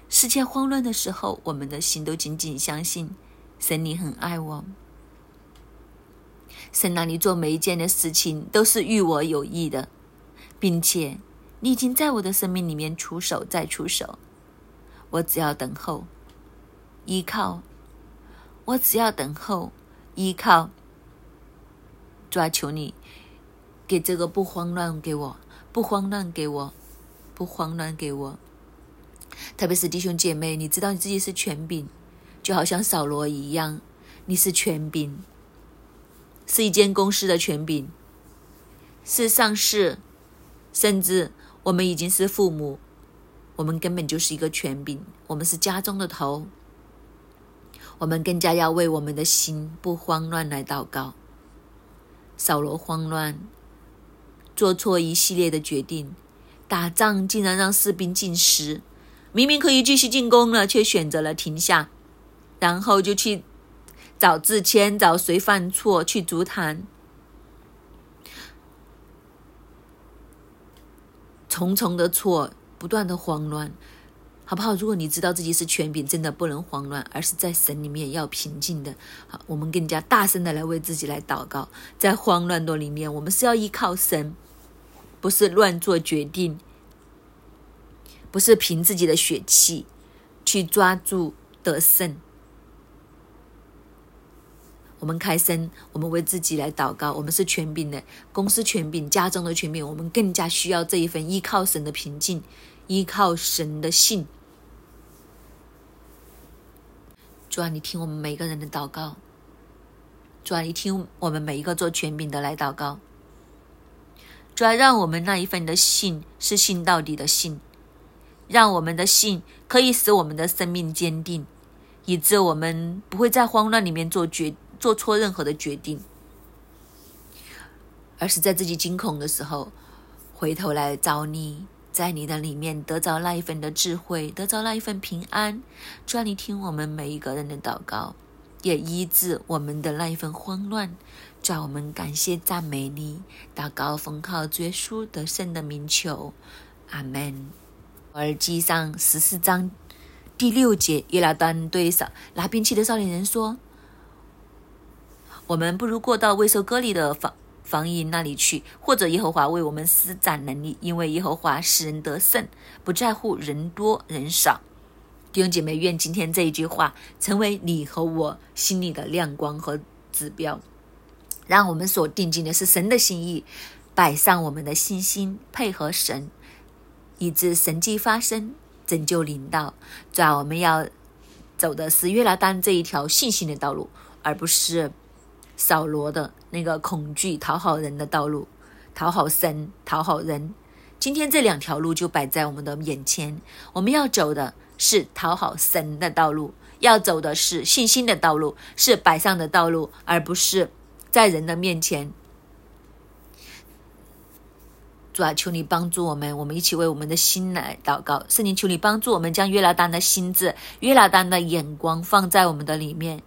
世界慌乱的时候，我们的心都紧紧相信神，你很爱我。神让你做每一件的事情都是与我有益的，并且你已经在我的生命里面出手再出手，我只要等候，依靠，我只要等候，依靠，抓求你。给这个不慌乱给我，不慌乱给我，不慌乱给我。特别是弟兄姐妹，你知道你自己是权柄，就好像扫罗一样，你是权柄。是一间公司的权柄，是上市，甚至我们已经是父母，我们根本就是一个权柄，我们是家中的头，我们更加要为我们的心不慌乱来祷告。扫罗慌乱，做错一系列的决定，打仗竟然让士兵进食，明明可以继续进攻了，却选择了停下，然后就去。找自谦，找谁犯错去足坛，重重的错，不断的慌乱，好不好？如果你知道自己是权柄，真的不能慌乱，而是在神里面要平静的。好，我们更加大声的来为自己来祷告，在慌乱的里面，我们是要依靠神，不是乱做决定，不是凭自己的血气去抓住得胜。我们开声，我们为自己来祷告。我们是权柄的公司，权柄家中的权柄，我们更加需要这一份依靠神的平静，依靠神的信。主啊，你听我们每个人的祷告。主啊，你听我们每一个做权柄的来祷告。主啊，让我们那一份的信是信到底的信，让我们的信可以使我们的生命坚定，以致我们不会在慌乱里面做决。做错任何的决定，而是在自己惊恐的时候，回头来找你，在你的里面得着那一份的智慧，得着那一份平安。主啊，你听我们每一个人的祷告，也医治我们的那一份慌乱。主啊，我们感谢赞美你，祷告奉靠主耶稣得胜的名求，阿门。耳机上十四章第六节，耶拿丹对少拿兵器的少年人说。我们不如过到未受割礼的房防营那里去，或者耶和华为我们施展能力，因为耶和华使人得胜，不在乎人多人少。弟兄姐妹，愿今天这一句话成为你和我心里的亮光和指标，让我们所定睛的是神的心意，摆上我们的信心，配合神，以致神迹发生，拯救领导。主要我们要走的是约拿丹这一条信心的道路，而不是。扫罗的那个恐惧讨好人的道路，讨好神，讨好人。今天这两条路就摆在我们的眼前，我们要走的是讨好神的道路，要走的是信心的道路，是摆上的道路，而不是在人的面前。主啊，求你帮助我们，我们一起为我们的心来祷告。圣灵，求你帮助我们，将约拿丹的心智、约拿丹的眼光放在我们的里面。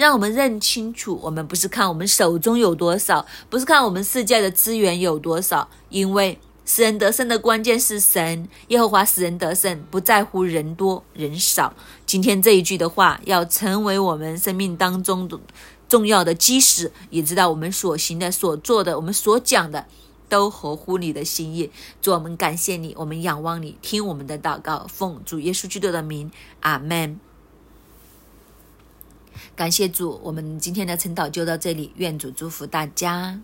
让我们认清楚，我们不是看我们手中有多少，不是看我们世界的资源有多少，因为使人得胜的关键是神，耶和华使人得胜，不在乎人多人少。今天这一句的话，要成为我们生命当中的重要的基石，也知道我们所行的、所做的、我们所讲的，都合乎你的心意。主，我们感谢你，我们仰望你，听我们的祷告，奉主耶稣基督的名，阿门。感谢主，我们今天的晨祷就到这里，愿主祝福大家。